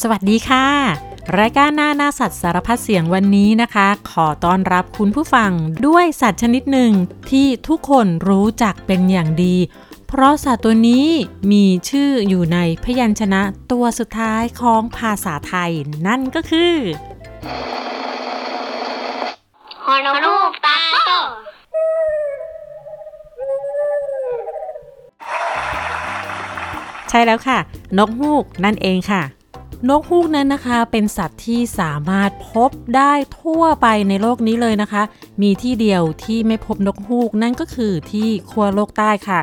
สวัสดีค่ะ รายการหน้าหน้าสัตว์สารพัดเสียงวันนี้นะคะ ขอต้อนรับคุณผู้ฟังด้วยสัตว์ชนิดหนึ่งที่ทุกคนรู้จักเป็นอย่างดี เพราะสัตว์ตัวนี้มีชื่ออยู่ในพยัญชนะตัวสุดท้ายของภาษาไทย นั่นก็คือฮอนูกตาโตใช่แล้วค่ะ นกฮูกนั่นเองค่ะ นกฮูกนั้นนะคะเป็นสัตว์ที่สามารถพบได้ทั่วไปในโลกนี้เลยนะคะ มีที่เดียวที่ไม่พบนกฮูกนั่นก็คือที่ขั้วโลกใต้ค่ะ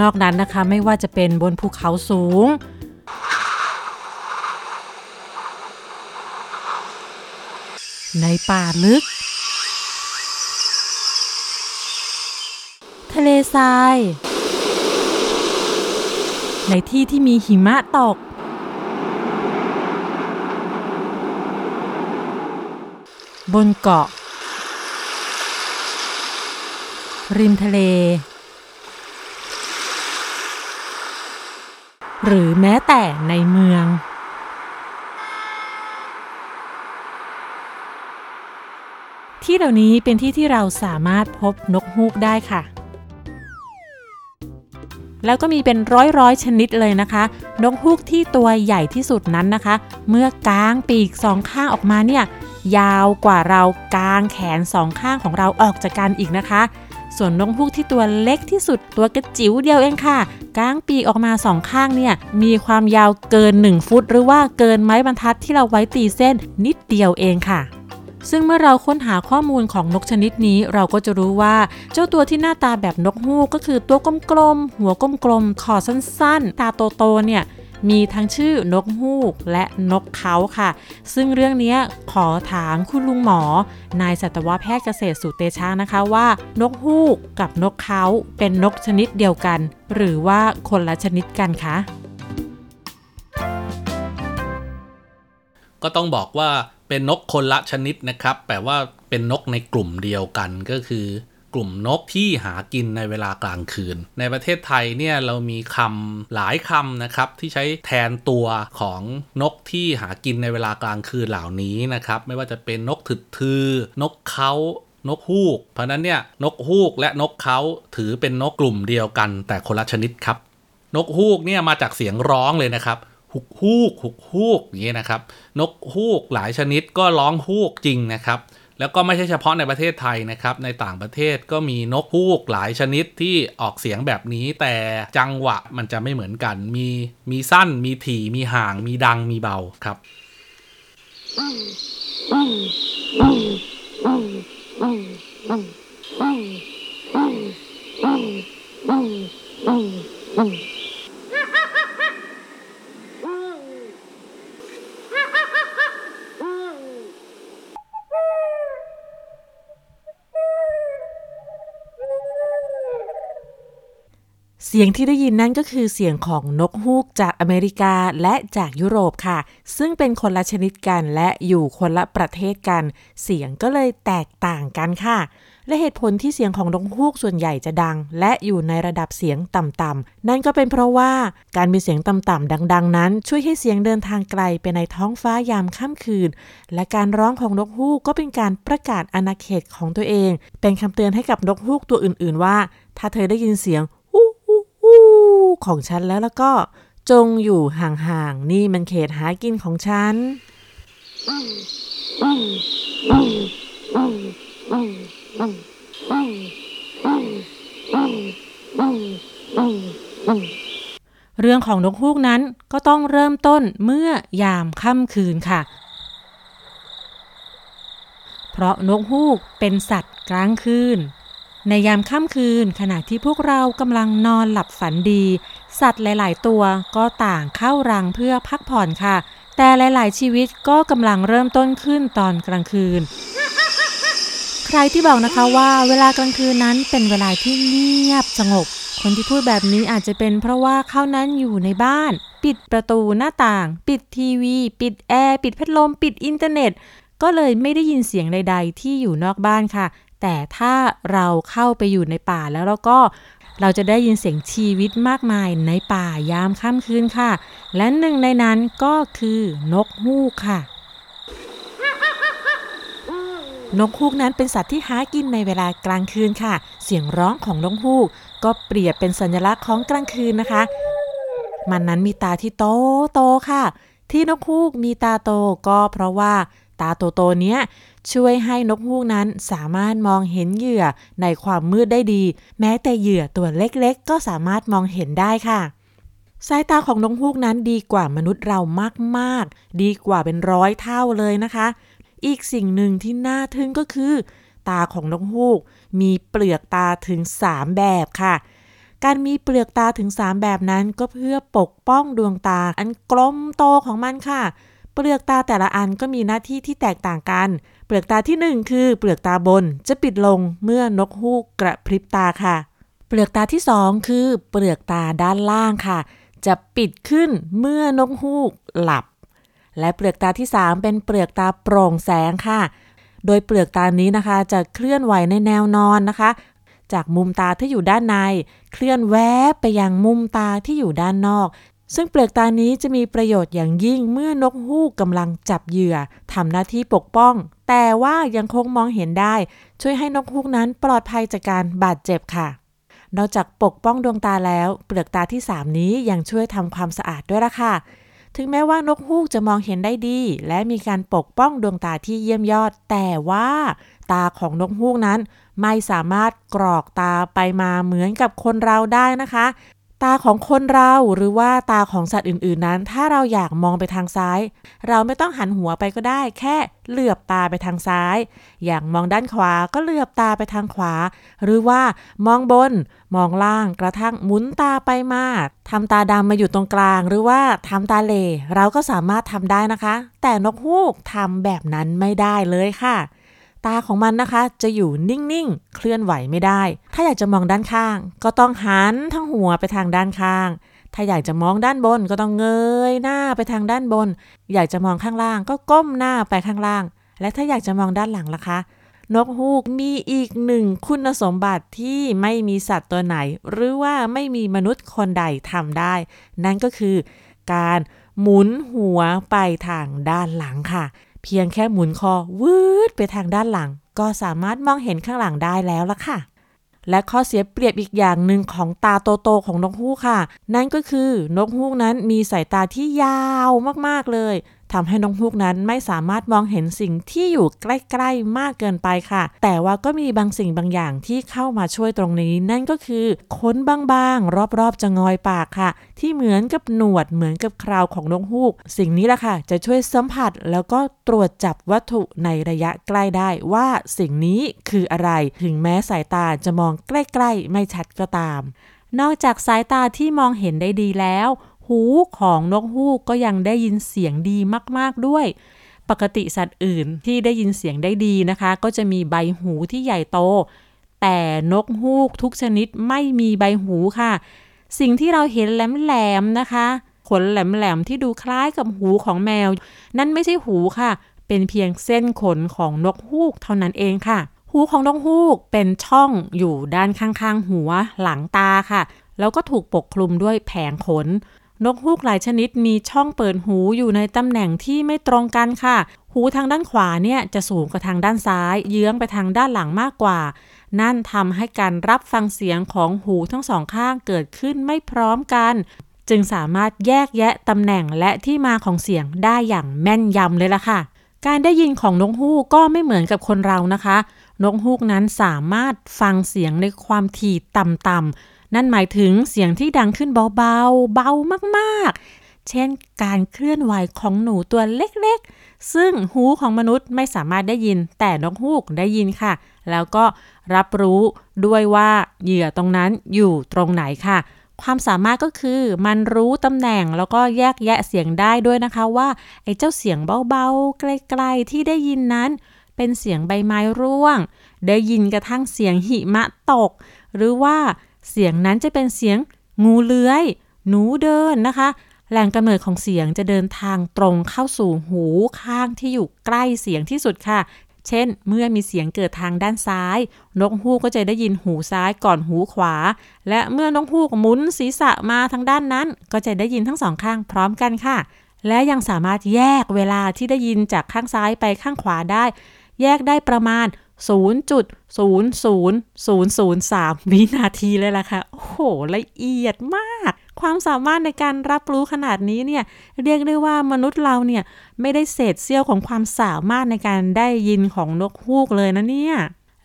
นอกนั้นนะคะไม่ว่าจะเป็นบนภูเขาสูง ในป่าลึก ทะเลทราย ในที่ที่มีหิมะตก บนเกาะ ริมทะเล หรือแม้แต่ในเมือง ที่เหล่านี้เป็นที่ที่เราสามารถพบนกฮูกได้ค่ะแล้วก็มีเป็นร้อยร้อยชนิดเลยนะคะ นกฮูกที่ตัวใหญ่ที่สุดนั้นนะคะ เมื่อกางปีกสองข้างออกมาเนี่ย ยาวกว่าเรากางแขนสองข้างของเราออกจากกันอีกนะคะ ส่วนนกฮูกที่ตัวเล็กที่สุดตัวกระจิ๋วเดียวเองค่ะกางปีกออกมาสองข้างเนี่ยมีความยาวเกิน 1 ฟุต หรือว่าเกินไม้บรรทัดที่เราไว้ตีเส้นนิดเดียวเองค่ะซึ่งเมื่อเราค้นหาข้อมูลของนกชนิดนี้ เราก็จะรู้ว่าเจ้าตัวที่หน้าตาแบบนกฮูกก็คือตัวกลมๆหัวกลมๆคอสั้นๆ ตาโตๆเนี่ย มีทั้งชื่อนกฮูกและนกเขาค่ะ ซึ่งเรื่องนี้ขอถามคุณลุงหมอ นายสัตวแพทย์เกษตรสุเตชานะคะว่า นกฮูกกับนกเขาเป็นนกชนิดเดียวกัน หรือว่าคนละชนิดกันคะก็ต้องบอกว่าเป็นนกคนละชนิดนะครับ แปลว่าเป็นนกในกลุ่มเดียวกันก็คือ กลุ่มนกที่หากินในเวลากลางคืน ในประเทศไทยเนี่ยเรามีคำหลายคำนะครับที่ใช้แทนตัวของนกที่หากินในเวลากลางคืนเหล่านี้นะครับไม่ว่าจะเป็นนกถึดทือนกเขานกฮูก เพราะนั้นเนี่ยนกฮูกและนกเขาถือเป็นนกกลุ่มเดียวกัน แต่คนละชนิดครับ นกฮูกเนี่ยมาจากเสียงร้องเลยนะครับหุกฮูกหุกฮูกอย่างนี้นะครับ นกฮูกหลายชนิดก็ร้องฮูกจริงนะครับ แล้วก็ไม่ใช่เฉพาะในประเทศไทยนะครับ ในต่างประเทศก็มีนกฮูกหลายชนิดที่ออกเสียงแบบนี้ แต่จังหวะมันจะไม่เหมือนกัน มีมีสั้น มีถี่ มีห่าง มีดัง มีเบาครับเสียงที่ได้ยินนั่นก็คือเสียงของนกฮูกจากอเมริกาและจากยุโรปค่ะ ซึ่งเป็นคนละชนิดกันและอยู่คนละประเทศกัน เสียงก็เลยแตกต่างกันค่ะ และเหตุผลที่เสียงของนกฮูกส่วนใหญ่จะดัง และอยู่ในระดับเสียงต่ำๆนั่นก็เป็นเพราะว่าการมีเสียงต่ำๆดัง ๆ นั้น ช่วยให้เสียงเดินทางไกลไปในท้องฟ้ายามค่ำคืน และการร้องของนกฮูกก็เป็นการประกาศอาณาเขตของตัวเอง เป็นคำเตือนให้กับนกฮูกตัวอื่น ๆ ว่า ถ้าเธอได้ยินเสียง ของฉันแล้วแล้วก็จงอยู่ห่างๆ นี่มันเขตหากินของฉัน เรื่องของนกฮูกนั้นก็ต้องเริ่มต้นเมื่อยามค่ำคืนค่ะ เพราะนกฮูกเป็นสัตว์กลางคืน ในยามค่ำคืนขณะที่พวกเรากำลังนอนหลับฝันดี สัตว์หลาย ๆ ตัวก็ต่างเข้ารังเพื่อพักผ่อนค่ะ แต่หลาย ๆ ชีวิตก็กำลังเริ่มต้นขึ้นตอนกลางคืน ใครที่บอกนะคะว่าเวลากลางคืนนั้นเป็นเวลาที่เงียบสงบ คนที่พูดแบบนี้อาจจะเป็นเพราะว่าเขานั้นอยู่ในบ้าน ปิดประตูหน้าต่าง ปิดทีวี ปิดแอร์ ปิดพัดลม ปิดอินเทอร์เน็ตก็เลยไม่ได้ยินเสียงใด ๆ ที่อยู่นอกบ้านค่ะ แต่ถ้าเราเข้าไปอยู่ในป่าแล้วเราก็เราจะได้ยินเสียงชีวิตมากมายในป่ายามค่ำคืนค่ะ และหนึ่งในนั้นก็คือนกฮูกค่ะ นกฮูกนั้นเป็นสัตว์ที่หากินในเวลากลางคืนค่ะ เสียงร้องของนกฮูก ก็เปรียบเป็นสัญลักษณ์ของกลางคืนนะคะ มันนั้นมีตาที่โตโตค่ะ ที่นกฮูกมีตาโตก็เพราะว่าตาโตโตเนี้ย ช่วยให้นกฮูกนั้นสามารถมองเห็นเหยื่อในความมืดได้ดี แม้แต่เหยื่อตัวเล็กๆ ก็สามารถมองเห็นได้ค่ะ สายตาของนกฮูกนั้นดีกว่ามนุษย์เรามากๆ ดีกว่าเป็นร้อยเท่าเลยนะคะ อีกสิ่งหนึ่งที่น่าทึ่งก็คือ ตาของนกฮูก มีเปลือกตาถึง 3 แบบค่ะการมีเปลือกตาถึง 3 แบบนั้นก็เพื่อปกป้องดวงตาอันกลมโตของมันค่ะ เปลือกตาแต่ละอันก็มีหน้าที่ที่แตกต่างกัน เปลือกตาที่ 1 คือเปลือกตาบนจะปิดลงเมื่อนกฮูกกระพริบตาค่ะ เปลือกตาที่ 2 คือเปลือกตาด้านล่างค่ะ จะปิดขึ้นเมื่อนกฮูกหลับ และเปลือกตาที่ 3 เป็นเปลือกตาโปร่งแสงค่ะ โดยเปลือกตานี้นะคะ จะเคลื่อนไหวในแนวนอนนะคะ จากมุมตาที่อยู่ด้านใน เคลื่อนแวบไปยังมุมตาที่อยู่ด้านนอก ซึ่งเปลือกตานี้จะมีประโยชน์อย่างยิ่งเมื่อนกฮูกกำลังจับเหยื่อทำหน้าที่ปกป้อง แต่ว่ายังคงมองเห็นได้ ช่วยให้นกฮูกนั้นปลอดภัยจากการบาดเจ็บค่ะ นอกจากปกป้องดวงตาแล้ว เปลือกตาที่ 3 นี้ยังช่วยทำความสะอาดด้วยละค่ะ ถึงแม้ว่านกฮูกจะมองเห็นได้ดี และมีการปกป้องดวงตาที่เยี่ยมยอด แต่ว่าตาของนกฮูกนั้น ไม่สามารถกรอกตาไปมาเหมือนกับคนเราได้นะคะ ตาของคนเราหรือว่าตาของสัตว์อื่นๆนั้น ถ้าเราอยากมองไปทางซ้าย เราไม่ต้องหันหัวไปก็ได้ แค่เหลือบตาไปทางซ้าย อยากมองด้านขวาก็เหลือบตาไปทางขวา หรือว่ามองบน มองล่างกระทั่งหมุนตาไปมาทำตาดำมาอยู่ตรงกลาง หรือว่าทำตาเลเราก็สามารถทำได้นะคะ แต่นกฮูกทำแบบนั้นไม่ได้เลยค่ะ ตาของมันนะคะจะอยู่นิ่งๆ เคลื่อนไหวไม่ได้ ถ้าอยากจะมองด้านข้าง ก็ต้องหันทั้งหัวไปทางด้านข้าง ถ้าอยากจะมองด้านบนก็ต้องเงยหน้าไปทางด้านบน อยากจะมองข้างล่างก็ก้มหน้าไปข้างล่าง และถ้าอยากจะมองด้านหลังล่ะคะ นกฮูกมีอีกหนึ่งคุณสมบัติที่ไม่มีสัตว์ตัวไหน หรือว่าไม่มีมนุษย์คนใดทำได้ นั่นก็คือการหมุนหัวไปทางด้านหลังค่ะ พียงแค่หมุนคอวืดไปทางด้านหลัง ก็สามารถมองเห็นข้างหลังได้แล้วล่ะค่ะ และข้อเสียเปรียบอีกอย่างหนึ่งของตาโตๆของนกฮูกค่ะ นั่นก็คือนกฮูกนั้นมีสายตาที่ยาวมากๆเลย ทำให้นกฮูกนั้นไม่สามารถมองเห็นสิ่งที่อยู่ใกล้ๆมากเกินไปค่ะ แต่ว่าก็มีบางสิ่งบางอย่างที่เข้ามาช่วยตรงนี้ นั่นก็คือขนบางๆ รอบๆจะงอยปากค่ะ ที่เหมือนกับหนวดเหมือนกับคราวของนกฮูก สิ่งนี้แหละค่ะ จะช่วยสัมผัสแล้วก็ตรวจจับวัตถุในระยะใกล้ได้ว่าสิ่งนี้คืออะไร ถึงแม้สายตาจะมองใกล้ ๆ ไม่ชัดก็ตาม นอกจากสายตาที่มองเห็นได้ดีแล้ว หูของนกฮูกก็ยังได้ยินเสียงดีมาก ๆ ด้วย ปกติสัตว์อื่นที่ได้ยินเสียงได้ดีนะคะ ก็จะมีใบหูที่ใหญ่โต แต่นกฮูกทุกชนิดไม่มีใบหูค่ะ สิ่งที่เราเห็นแหลมๆนะคะ ขนแหลมๆที่ดูคล้ายกับหูของแมว นั่นไม่ใช่หูค่ะ เป็นเพียงเส้นขนของนกฮูกเท่านั้นเองค่ะ หูของนกฮูกเป็นช่องอยู่ด้านข้างๆ หัวหลังตาค่ะแล้วก็ถูกปกคลุมด้วยแผงขน นกฮูกหลายชนิดมีช่องเปิดหูอยู่ในตำแหน่งที่ไม่ตรงกันค่ะ หูทางด้านขวาเนี่ยจะสูงกว่าทางด้านซ้าย เยื้องไปทางด้านหลังมากกว่า นั่นทำให้การรับฟังเสียงของหูทั้งสองข้างเกิดขึ้นไม่พร้อมกัน จึงสามารถแยกแยะตำแหน่งและที่มาของเสียงได้อย่างแม่นยำเลยล่ะค่ะ การได้ยินของนกฮูกก็ไม่เหมือนกับคนเรานะคะ นกฮูกนั้นสามารถฟังเสียงในความถี่ต่ำๆ นั่นหมายถึงเสียงที่ดังขึ้นเบาๆ เบามากๆ เช่นการเคลื่อนไหวของหนูตัวเล็กๆ ซึ่งหูของมนุษย์ไม่สามารถได้ยิน แต่นกฮูกได้ยินค่ะ แล้วก็รับรู้ด้วยว่าเหยื่อตรงนั้นอยู่ตรงไหนค่ะ ความสามารถก็คือมันรู้ตำแหน่งแล้วก็แยกแยะเสียงได้ด้วยนะคะว่าไอ้เจ้าเสียงเบาๆ ไกลๆ ที่ได้ยินนั้น เป็นเสียงใบไม้ร่วง ได้ยินกระทั่งเสียงหิมะตก หรือว่า เสียงนั้นจะเป็นเสียงงูเลื้อย หนูเดินนะคะ แหล่งกำเนิดของเสียงจะเดินทางตรงเข้าสู่หูข้างที่อยู่ใกล้เสียงที่สุดค่ะ เช่น เมื่อมีเสียงเกิดทางด้านซ้าย นกฮูกก็จะได้ยินหูซ้ายก่อนหูขวา และเมื่อนกฮูกหมุนศีรษะมาทางด้านนั้น ก็จะได้ยินทั้งสองข้างพร้อมกันค่ะ และยังสามารถแยกเวลาที่ได้ยินจากข้างซ้ายไปข้างขวาได้ แยกได้ประมาณ 0.00003 วินาทีเลยล่ะค่ะ โอ้โห ละเอียดมาก ความสามารถในการรับรู้ขนาดนี้เนี่ย เรียกได้ว่ามนุษย์เราเนี่ย ไม่ได้เศษเสี้ยวของความสามารถในการได้ยินของนกฮูกเลยนะเนี่ย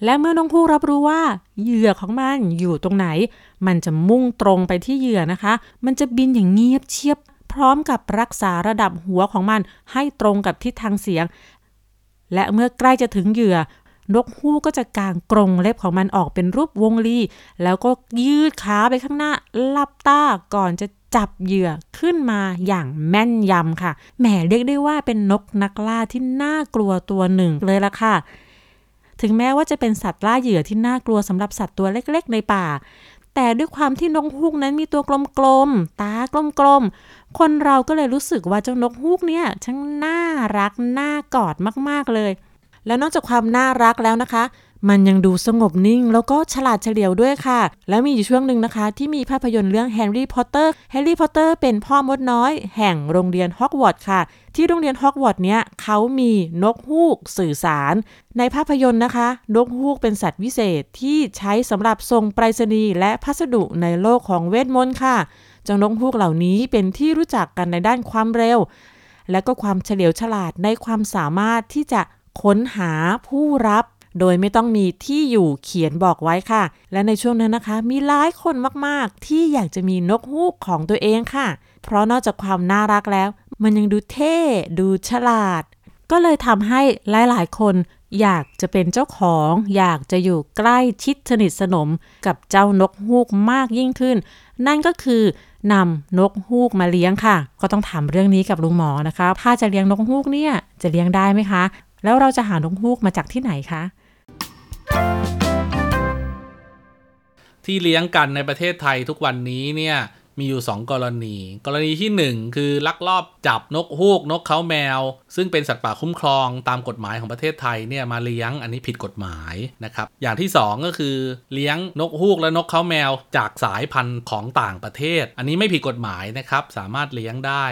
และเมื่อนกฮูกรับรู้ว่าเหยื่อของมันอยู่ตรงไหน มันจะมุ่งตรงไปที่เหยื่อนะคะ มันจะบินอย่างเงียบเชียบ พร้อมกับรักษาระดับหัวของมันให้ตรงกับทิศทางเสียง และเมื่อใกล้จะถึงเหยื่อ นกฮูกก็จะกางกรงเล็บของมันออกเป็นรูปวงรีแล้วก็ยืดขาไปข้างหน้าลับตาก่อนจะจับเหยื่อขึ้นมาอย่างแม่นยำค่ะ แหมเรียกได้ว่าเป็นนกนักล่าที่น่ากลัวตัวหนึ่งเลยละค่ะ ถึงแม้ว่าจะเป็นสัตว์ล่าเหยื่อที่น่ากลัวสำหรับสัตว์ตัวเล็กๆ ในป่า แต่ด้วยความที่นกฮูกนั้นมีตัวกลมๆ ตากลมๆ คนเราก็เลยรู้สึกว่าเจ้านกฮูกเนี่ยช่างน่ารักน่ากอดมากๆเลย แล้วนอกจากความน่ารักแล้วนะคะ มันยังดูสงบนิ่ง แล้วก็ฉลาดเฉลียวด้วยค่ะ แล้วมีอยู่ช่วงหนึ่งนะคะ ที่มีภาพยนตร์เรื่องแฮร์รี่พอตเตอร์แฮร์รี่พอตเตอร์เป็นพ่อมดน้อย แห่งโรงเรียนฮอกวอตส์ค่ะ ที่โรงเรียนฮอกวอตส์เนี้ยเขามีนกฮูกสื่อสาร ในภาพยนตร์นะคะ นกฮูกเป็นสัตว์วิเศษที่ใช้สำหรับส่งไปรษณีย์และพัสดุในโลกของเวทมนต์ค่ะเจ้านกฮูกเหล่านี้เป็นที่รู้จักกันในด้านความเร็ว และก็ความเฉลียวฉลาดในความสามารถที่จะ ค้นหาผู้รับ โดยไม่ต้องมีที่อยู่เขียนบอกไว้ค่ะ และในช่วงนั้นนะคะ มีหลายคนมากๆ ที่อยากจะมีนกฮูกของตัวเองค่ะ เพราะนอกจากความน่ารักแล้ว มันยังดูเท่ ดูฉลาด ก็เลยทำให้หลายๆ คนอยากจะเป็นเจ้าของ อยากจะอยู่ใกล้ชิดสนิทสนมกับเจ้านกฮูกมากยิ่งขึ้น นั่นก็คือนำนกฮูกมาเลี้ยงค่ะ ก็ต้องถามเรื่องนี้กับลุงหมอนะคะ ถ้าจะเลี้ยงนกฮูกเนี่ยจะเลี้ยงได้ไหมคะ แล้วเราจะหานกฮูกมาจากที่ไหนคะ ที่เลี้ยงกันในประเทศไทยทุกวันนี้เนี่ยมีอยู่ 2 กรณี กรณีที่ 1 คือลักลอบจับนกฮูก นกเขาแมว ซึ่งเป็นสัตว์ป่าคุ้มครองตามกฎหมายของประเทศไทยเนี่ยมาเลี้ยงอันนี้ผิดกฎหมายนะครับ อย่างที่ 2 ก็คือเลี้ยงนกฮูกและนกเขาแมว จากสายพันธุ์ของต่างประเทศ อันนี้ไม่ผิดกฎหมายนะครับ สามารถเลี้ยงได้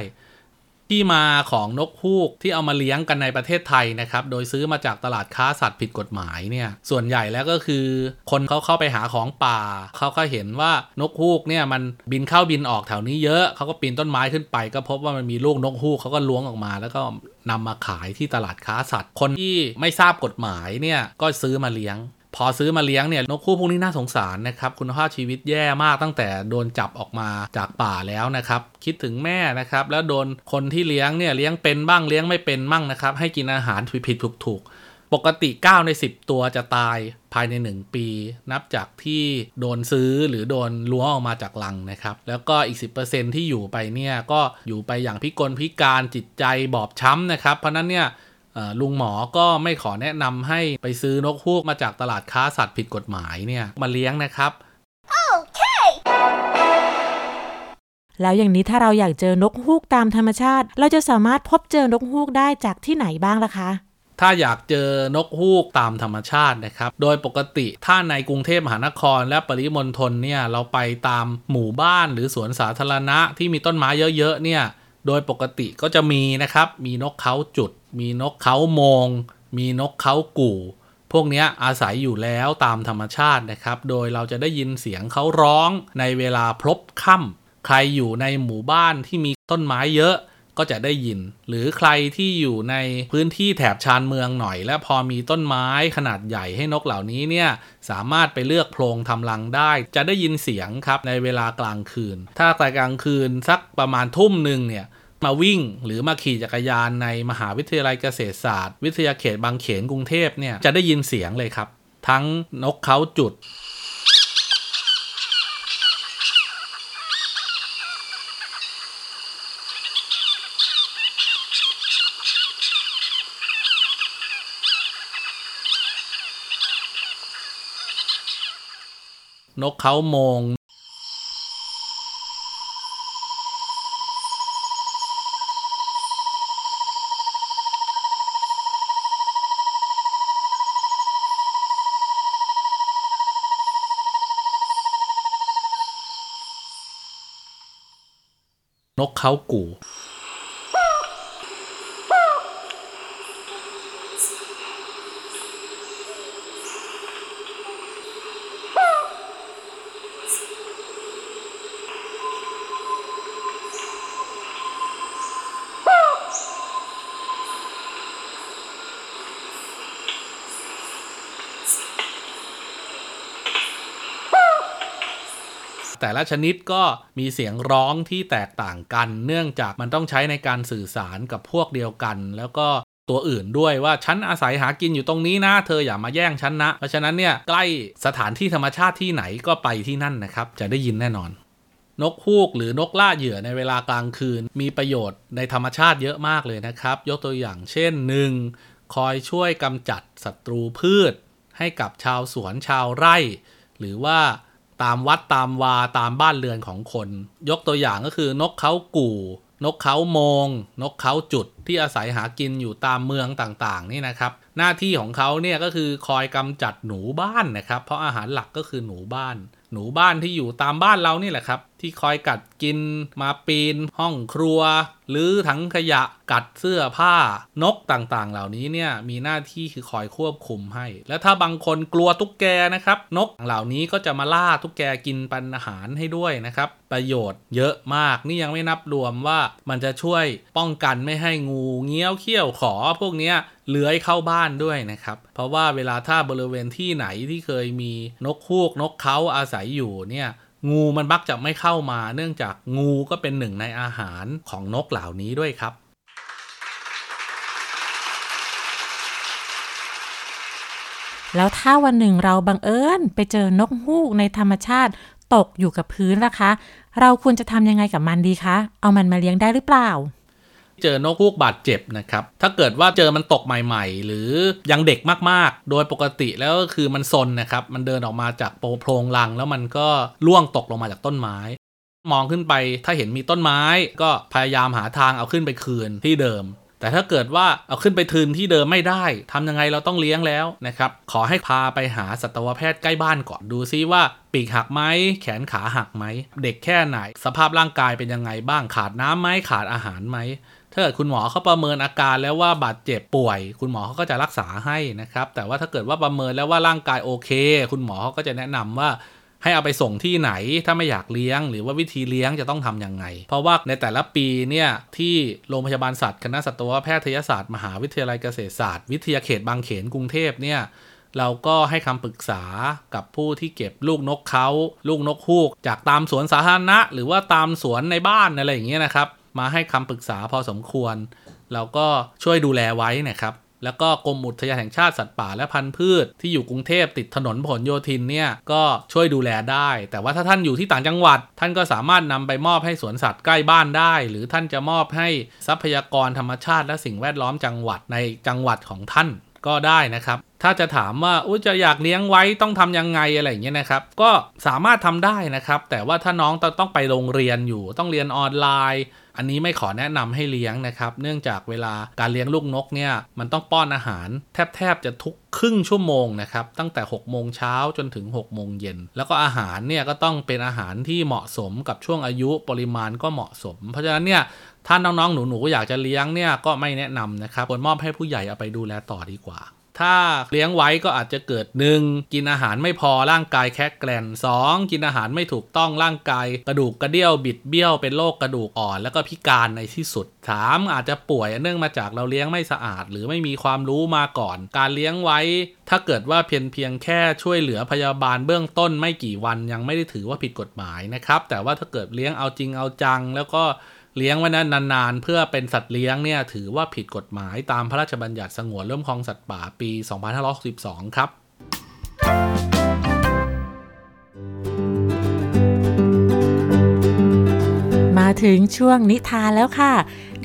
ที่มาของนกฮูกที่เอามาเลี้ยงกันในประเทศไทยนะครับ โดยซื้อมาจากตลาดค้าสัตว์ผิดกฎหมายเนี่ย ส่วนใหญ่แล้วก็คือคนเขาเข้าไปหาของป่า เขาก็เห็นว่านกฮูกเนี่ยมันบินเข้าบินออกแถวนี้เยอะ เขาก็ปีนต้นไม้ขึ้นไป ก็พบว่ามันมีลูกนกฮูกเขาก็ล้วงออกมาแล้วก็นำมาขายที่ตลาดค้าสัตว์ คนที่ไม่ทราบกฎหมายเนี่ยก็ซื้อมาเลี้ยง พอซื้อมาเลี้ยงเนี่ยนกคู่พวกนี้น่าสงสารนะครับคุณภาพชีวิตแย่มากตั้งแต่โดนจับออกมาจากป่าแล้วนะครับคิดถึงแม่นะครับแล้วโดนคนที่เลี้ยงเนี่ยเลี้ยงเป็นบ้างเลี้ยงไม่เป็นบ้างนะครับให้กินอาหารผิดผิดถูกถูกปกติ 9 ใน 10 ตัวจะตายภายใน 1 ปี นับจากที่โดนซื้อหรือโดนล้วงออกมาจากลังนะครับ แล้วก็อีก 10%ที่อยู่ไปเนี่ยก็อยู่ไปอย่างพิกลพิการจิตใจบอบช้ำนะครับ เพราะนั้นเนี่ย ลุงหมอก็ไม่ขอแนะนำให้ไปซื้อนกฮูกมาจากตลาดค้าสัตว์ผิดกฎหมายเนี่ยมาเลี้ยงนะครับแล้วอย่างนี้ถ้าเราอยากเจอนกฮูกตามธรรมชาติ เราจะสามารถพบเจอนกฮูกได้จากที่ไหนบ้างล่ะคะ ถ้าอยากเจอนกฮูกตามธรรมชาตินะครับ โดยปกติถ้าในกรุงเทพมหานครและปริมณฑลเนี่ยเราไปตามหมู่บ้านหรือสวนสาธารณะที่มีต้นไม้เยอะๆเนี่ย โดยปกติก็จะมีนะครับ มีนกเขาจุด มีนกเขาโมง มีนกเขากู่ พวกนี้อาศัยอยู่แล้วตามธรรมชาตินะครับ โดยเราจะได้ยินเสียงเขาร้องในเวลาพลบค่ำใครอยู่ในหมู่บ้านที่มีต้นไม้เยอะก็จะได้ยิน หรือใครที่อยู่ในพื้นที่แถบชานเมืองหน่อย และพอมีต้นไม้ขนาดใหญ่ให้นกเหล่านี้เนี่ย สามารถไปเลือกโพรงทำรังได้ จะได้ยินเสียงครับในเวลากลางคืน ถ้าแต่กลางคืนสักประมาณทุ่มหนึ่งเนี่ย มาวิ่งหรือมาขี่จักรยานในมหาวิทยาลัยเกษตรศาสตร์ วิทยาเขตบางเขนกรุงเทพเนี่ยจะได้ยินเสียงเลยครับ ทั้งนกเขาจุด นกเขามง นกเขากู แต่ละชนิดก็มีเสียงร้องที่แตกต่างกัน เนื่องจากมันต้องใช้ในการสื่อสารกับพวกเดียวกัน แล้วก็ตัวอื่นด้วยว่าฉันอาศัยหากินอยู่ตรงนี้นะเธออย่ามาแย่งฉันนะ เพราะฉะนั้นเนี่ยใกล้สถานที่ธรรมชาติที่ไหนก็ไปที่นั่นนะครับ จะได้ยินแน่นอน นกฮูกหรือนกล่าเหยื่อในเวลากลางคืน มีประโยชน์ในธรรมชาติเยอะมากเลยนะครับ ยกตัวอย่างเช่น 1. คอยช่วยกำจัดศัตรูพืช ให้กับชาวสวนชาวไร่ หรือว่า ตามวัดตามวาตามบ้านเรือนของคน ยกตัวอย่างก็คือนกเขากู่ นกเขาโมง นกเขาจุดที่อาศัยหากินอยู่ตามเมืองต่างๆ นี่นะครับ หน้าที่ของเขาเนี่ยก็คือคอยกำจัดหนูบ้านนะครับ เพราะอาหารหลักก็คือหนูบ้าน หนูบ้านที่อยู่ตามบ้านเรานี่แหละครับ ที่คอยกัดกิน มาปีน ห้องครัว หรือถังขยะกัดเสื้อผ้านกต่างๆ เหล่านี้เนี่ยมีหน้าที่คือคอยควบคุมให้ แล้วถ้าบางคนกลัวตุ๊กแกนะครับ นกเหล่านี้ก็จะมาล่าตุ๊กแกกินปันอาหารให้ด้วยนะครับ ประโยชน์เยอะมากนี่ยังไม่นับรวมว่ามันจะช่วยป้องกันไม่ให้งูเงี้ยวเขี้ยวขอพวกนี้เลื้อยเข้าบ้านด้วยนะครับ เพราะว่าเวลาถ้าบริเวณที่ไหนที่เคยมีนกฮูกนกเขาอาศัยอยู่เนี่ย งูมันมักจะไม่เข้ามา เนื่องจากงูก็เป็นหนึ่งในอาหารของนกเหล่านี้ด้วยครับ แล้วถ้าวันหนึ่งเราบังเอิญไปเจอนกฮูกในธรรมชาติตกอยู่กับพื้นล่ะคะ เราควรจะทำยังไงกับมันดีคะ เอามันมาเลี้ยงได้หรือเปล่า เจอนกฮูกบาดเจ็บนะครับถ้าเกิดว่าเจอมันตกใหม่ ๆ หรือยังเด็กมากๆ โดยปกติแล้วก็คือมันซนนะครับมันเดินออกมาจากโพรงรัง แล้วมันก็ล่วงตกลงมาจากต้นไม้ มองขึ้นไปถ้าเห็นมีต้นไม้ก็พยายามหาทางเอาขึ้นไปคืนที่เดิมแต่ถ้าเกิดว่าเอาขึ้นไปทืนที่เดิมไม่ได้ทำยังไงเราต้องเลี้ยงแล้วนะครับ ขอให้พาไปหาสัตวแพทย์ใกล้บ้านก่อนดูซิว่าปีกหักไหมแขนขาหักไหม เด็กแค่ไหน สภาพร่างกายเป็นยังไงบ้างขาดน้ำไหมขาดอาหารไหม ถ้าเกิดคุณหมอเขาประเมินอาการแล้วว่าบาดเจ็บป่วย คุณหมอเขาก็จะรักษาให้นะครับ แต่ว่าถ้าเกิดว่าประเมินแล้วว่าร่างกายโอเค คุณหมอเขาก็จะแนะนำว่าให้เอาไปส่งที่ไหนถ้าไม่อยากเลี้ยง หรือว่าวิธีเลี้ยงจะต้องทำยังไง เพราะว่าในแต่ละปีเนี่ยที่โรงพยาบาลสัตว์คณะสัตวแพทยศาสตร์มหาวิทยาลัยเกษตรศาสตร์ วิทยาเขตบางเขนกรุงเทพเนี่ยเราก็ให้คำปรึกษากับผู้ที่เก็บลูกนกเขา ลูกนกฮูก จากตามสวนสาธารณะ หรือว่าตามสวนในบ้านอะไรอย่างเงี้ยนะครับ มาให้คำปรึกษาพอสมควร เราก็ช่วยดูแลไว้นะครับ แล้วก็กรมอุทยานแห่งชาติสัตว์ป่าและพันธุ์พืช ที่อยู่กรุงเทพติดถนนผลโยธินเนี่ยก็ช่วยดูแลได้ แต่ว่าถ้าท่านอยู่ที่ต่างจังหวัด ท่านก็สามารถนำไปมอบให้สวนสัตว์ใกล้บ้านได้ หรือท่านจะมอบให้ทรัพยากรธรรมชาติและสิ่งแวดล้อมจังหวัดในจังหวัดของท่านก็ได้นะครับ ถ้าจะถามว่าอุ้จะอยากเลี้ยงไว้ต้องทำยังไงอะไรอย่างเงี้ยนะครับ ก็สามารถทำได้นะครับ แต่ว่าถ้าน้องต้องไปโรงเรียนอยู่ต้องเรียนออนไลน์อันนี้ไม่ขอแนะนำให้เลี้ยงนะครับ เนื่องจากเวลาการเลี้ยงลูกนกเนี่ยมันต้องป้อนอาหารแทบแทบจะทุกครึ่งชั่วโมงนะครับ ตั้งแต่6โมงเช้าจนถึง6โมงเย็น แล้วก็อาหารเนี่ยก็ต้องเป็นอาหารที่เหมาะสมกับช่วงอายุปริมาณก็เหมาะสม เพราะฉะนั้นเนี่ยถ้าน้องๆ หนูๆ อยากจะเลี้ยงเนี่ยก็ไม่แนะนำนะครับควรมอบให้ผู้ใหญ่เอาไปดูแลต่อดีกว่า ถ้าเลี้ยงไว้ก็อาจจะเกิด 1. กินอาหารไม่พอร่างกายแคกแกรน 2. กินอาหารไม่ถูกต้องร่างกาย กระดูกกระเดี่ยวบิดเบี้ยวเป็นโรคกระดูกอ่อน แล้วก็พิการในที่สุด 3. อาจจะป่วยเนื่องมาจากเราเลี้ยงไม่สะอาด หรือไม่มีความรู้มาก่อน การเลี้ยงไว้ ถ้าเกิดว่าเพียงเพียงแค่ช่วยเหลือพยาบาลเบื้องต้นไม่กี่วันยังไม่ได้ถือว่าผิดกฎหมายนะครับแต่ว่าถ้าเกิดเลี้ยงเอาจริงเอาจังแล้วก็ เลี้ยงไว้นานๆ เพื่อเป็นสัตว์เลี้ยงเนี่ยถือว่าผิดกฎหมายตามพระราชบัญญัติสงวนเริ่มครองสัตว์ป่าปี 2562 ครับ มาถึงช่วงนิทานแล้วค่ะ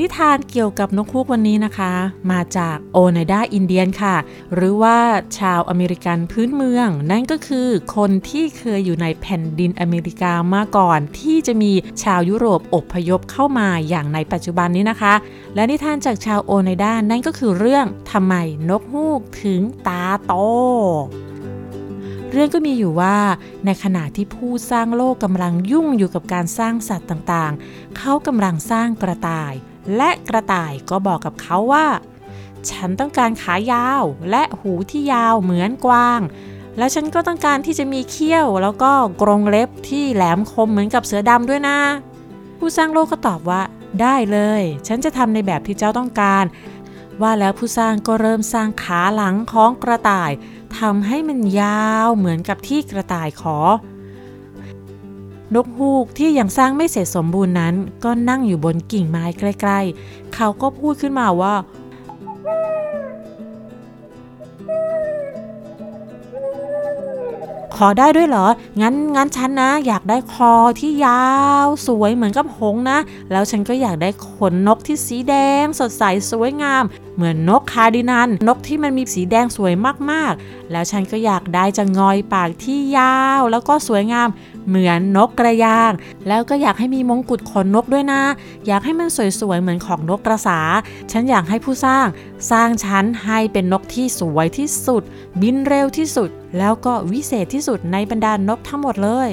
นิทานเกี่ยวกับนกฮูกวันนี้นะคะ มาจากโอไนดาอินเดียนค่ะ หรือว่าชาวอเมริกันพื้นเมือง นั่นก็คือคนที่เคยอยู่ในแผ่นดินอเมริกามาก่อน ที่จะมีชาวยุโรปอพยพเข้ามาอย่างในปัจจุบันนี้นะคะ และนิทานจากชาวโอไนดานั่นก็คือเรื่องทำไมนกฮูกถึงตาโตเรื่องก็มีอยู่ว่าในขณะที่ผู้สร้างโลกกำลังยุ่งอยู่กับการสร้างสัตว์ต่างๆ เขากำลังสร้างกระต่าย และกระต่ายก็บอกกับเขาว่า ฉันต้องการขายาวและหูที่ยาวเหมือนกวาง แล้วฉันก็ต้องการที่จะมีเขี้ยว แล้วก็กรงเล็บที่แหลมคมเหมือนกับเสือดำด้วยนะ ผู้สร้างโลกก็ตอบว่า ได้เลย ฉันจะทำในแบบที่เจ้าต้องการ ว่าแล้วผู้สร้างก็เริ่มสร้างขาหลังของกระต่ายทำให้มันยาวเหมือนกับที่กระต่ายขอ นกฮูกที่ยังสร้างไม่เสร็จสมบูรณ์นั้น ก็นั่งอยู่บนกิ่งไม้ใกล้ๆ เขาก็พูดขึ้นมาว่า ขอได้ด้วยเหรอ งั้นงั้นฉันนะ อยากได้คอที่ยาวสวยเหมือนกับหงส์นะ แล้วฉันก็อยากได้ขนนกที่สีแดง สดใสสวยงาม เหมือนนกคาร์ดินัน นกที่มันมีสีแดงสวยมากๆ แล้วฉันก็อยากได้จะงอยปากที่ยาวแล้วก็สวยงาม เหมือนนกกระยาง แล้วก็อยากให้มีมงกุฎขนนกด้วยนะ อยากให้มันสวยๆเหมือนของนกกระสา ฉันอยากให้ผู้สร้าง สร้างฉันให้เป็นนกที่สวยที่สุด บินเร็วที่สุด แล้วก็วิเศษที่สุดในบรรดานกทั้งหมดเลย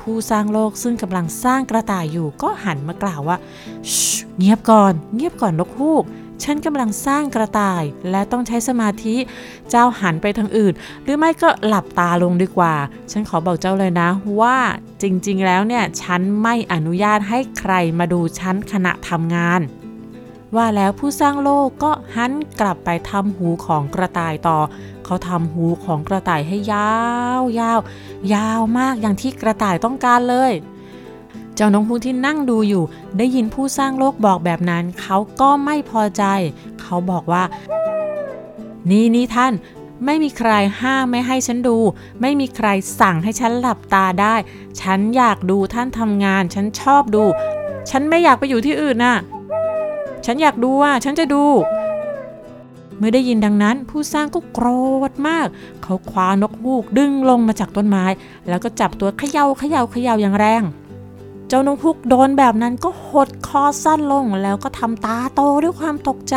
ผู้สร้างโลกซึ่งกำลังสร้างกระต่ายอยู่ก็หันมากล่าวว่าเงียบก่อน เงียบก่อนนกฮูก ฉันกำลังสร้างกระต่ายและต้องใช้สมาธิ เจ้าหันไปทางอื่น หรือไม่ก็หลับตาลงดีกว่า ฉันขอบอกเจ้าเลยนะว่าจริงๆ แล้วเนี่ยฉันไม่อนุญาตให้ใครมาดูฉันขณะทำงาน ว่าแล้วผู้สร้างโลกก็หันกลับไปทำหูของกระต่ายต่อ เขาทำหูของกระต่ายให้ยาวยาวยาวมากอย่างที่กระต่ายต้องการเลย เจ้านกฮูกที่นั่งดูอยู่ ได้ยินผู้สร้างโลกบอกแบบนั้น เขาก็ไม่พอใจ เขาบอกว่า นี่นี่ท่าน ไม่มีใครห้ามไม่ให้ฉันดู ไม่มีใครสั่งให้ฉันหลับตาได้ ฉันอยากดูท่านทำงาน ฉันชอบดู ฉันไม่อยากไปอยู่ที่อื่นน่ะ ฉันอยากดูอะฉันจะดูเมื่อได้ยินดังนั้น ผู้สร้างก็โกรธมาก เขาคว้านกฮูกดึงลงมาจากต้นไม้ แล้วก็จับตัวเขย่าเขย่าเขย่าอย่างแรง เจ้านกฮุกโดนแบบนั้นก็หดคอสั้นลงแล้วก็ทำตาโตด้วยความตกใจ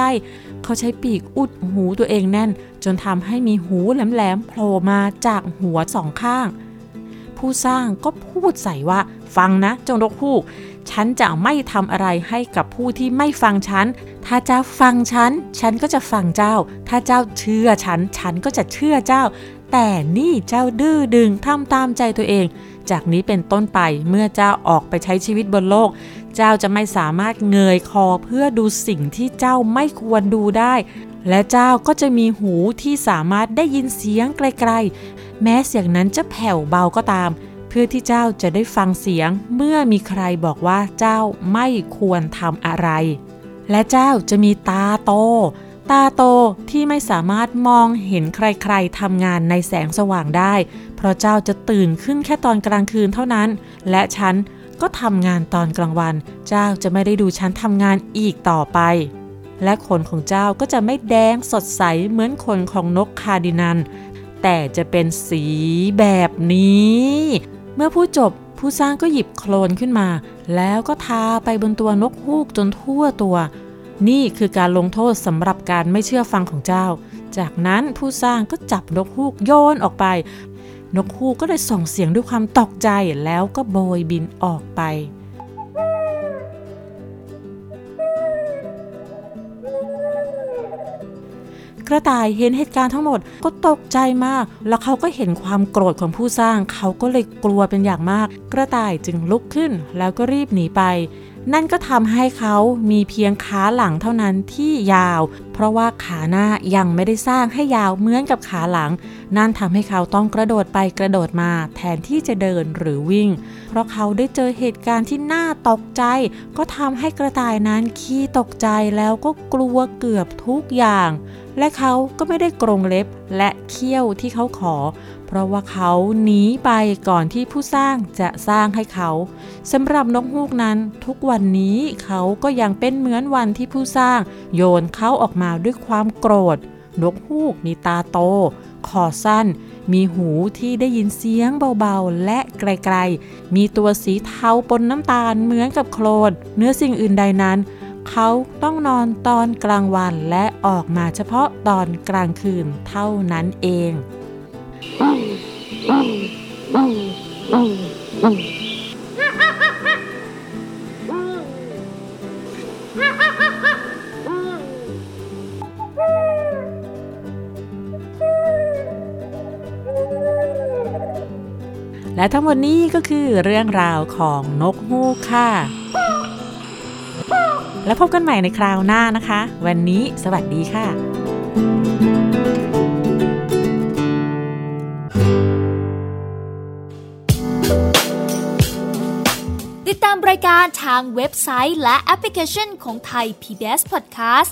เขาใช้ปีกอุดหูตัวเองแน่น จนทำให้มีหูแหลมๆโผล่มาจากหัวสองข้าง ผู้สร้างก็พูดใส่ว่า ฟังนะเจ้านกฮูก ฉันจะไม่ทำอะไรให้กับผู้ที่ไม่ฟังฉัน ถ้าเจ้าฟังฉัน ฉันก็จะฟังเจ้า ถ้าเจ้าเชื่อฉัน ฉันก็จะเชื่อเจ้า แต่นี่เจ้าดื้อดึงทำตามใจตัวเอง จากนี้เป็นต้นไปเมื่อเจ้าออกไปใช้ชีวิตบนโลก เจ้าจะไม่สามารถเงยคอเพื่อดูสิ่งที่เจ้าไม่ควรดูได้ และเจ้าก็จะมีหูที่สามารถได้ยินเสียงไกลๆ แม้เสียงนั้นจะแผ่วเบาก็ตาม เพื่อที่เจ้าจะได้ฟังเสียงเมื่อมีใครบอกว่าเจ้าไม่ควรทำอะไร และเจ้าจะมีตาโต ตาโตที่ไม่สามารถมองเห็นใครๆทำงานในแสงสว่างได้ เพราะเจ้าจะตื่นขึ้นแค่ตอนกลางคืนเท่านั้น และฉันก็ทำงานตอนกลางวัน เจ้าจะไม่ได้ดูฉันทำงานอีกต่อไป และขนของเจ้าก็จะไม่แดงสดใสเหมือนขนของนกคาดินันแต่จะเป็นสีแบบนี้ เมื่อผู้จบผู้สร้างก็หยิบโคลนขึ้นมา แล้วก็ทาไปบนตัวนกฮูกจนทั่วตัว นี่คือการลงโทษสำหรับการไม่เชื่อฟังของเจ้า จากนั้นผู้สร้างก็จับนกฮูกโยนออกไป นกฮูกก็เลยส่งเสียงด้วยความตกใจแล้วก็โบยบินออกไป ระต่ายเห็นเหตุการณ์ทั้งหมดก็ตกใจมาก แล้วเขาก็เห็นความโกรธของผู้สร้าง เขาก็เลยกลัวเป็นอย่างมาก กระต่ายจึงลุกขึ้น แล้วก็รีบหนีไป นั่นก็ทำให้เขามีเพียงขาหลังเท่านั้นที่ยาวเพราะว่าขาหน้ายังไม่ได้สร้างให้ยาวเหมือนกับขาหลัง นั่นทำให้เขาต้องกระโดดไปกระโดดมาแทนที่จะเดินหรือวิ่ง เพราะเขาได้เจอเหตุการณ์ที่น่าตกใจ ก็ทำให้กระต่ายนั้นขี้ตกใจแล้วก็กลัวเกือบทุกอย่าง และเขาก็ไม่ได้กรงเล็บและเขี้ยวที่เขาขอ เพราะว่าเขาหนีไปก่อนที่ผู้สร้างจะสร้างให้เขาสำหรับนกฮูกนั้นทุกวันนี้เขาก็ยังเป็นเหมือนวันที่ผู้สร้าง โยนเขาออกมาด้วยความโกรธ นกฮูกมีตาโต คอสั้น มีหูที่ได้ยินเสียงเบาๆ และไกลๆ มีตัวสีเทาปนน้ำตาลเหมือนกับโคลนเนื้อสิ่งอื่นใดนั้น เขาต้องนอนตอนกลางวันและออกมาเฉพาะตอนกลางคืนเท่านั้นเอง และทั้งหมดนี้ก็คือเรื่องราวของนกฮูกค่ะ แล้วพบกันใหม่ในคราวหน้านะคะ วันนี้สวัสดีค่ะ ติดตามรายการทางเว็บไซต์และแอปพลิเคชันของไทย PBS Podcast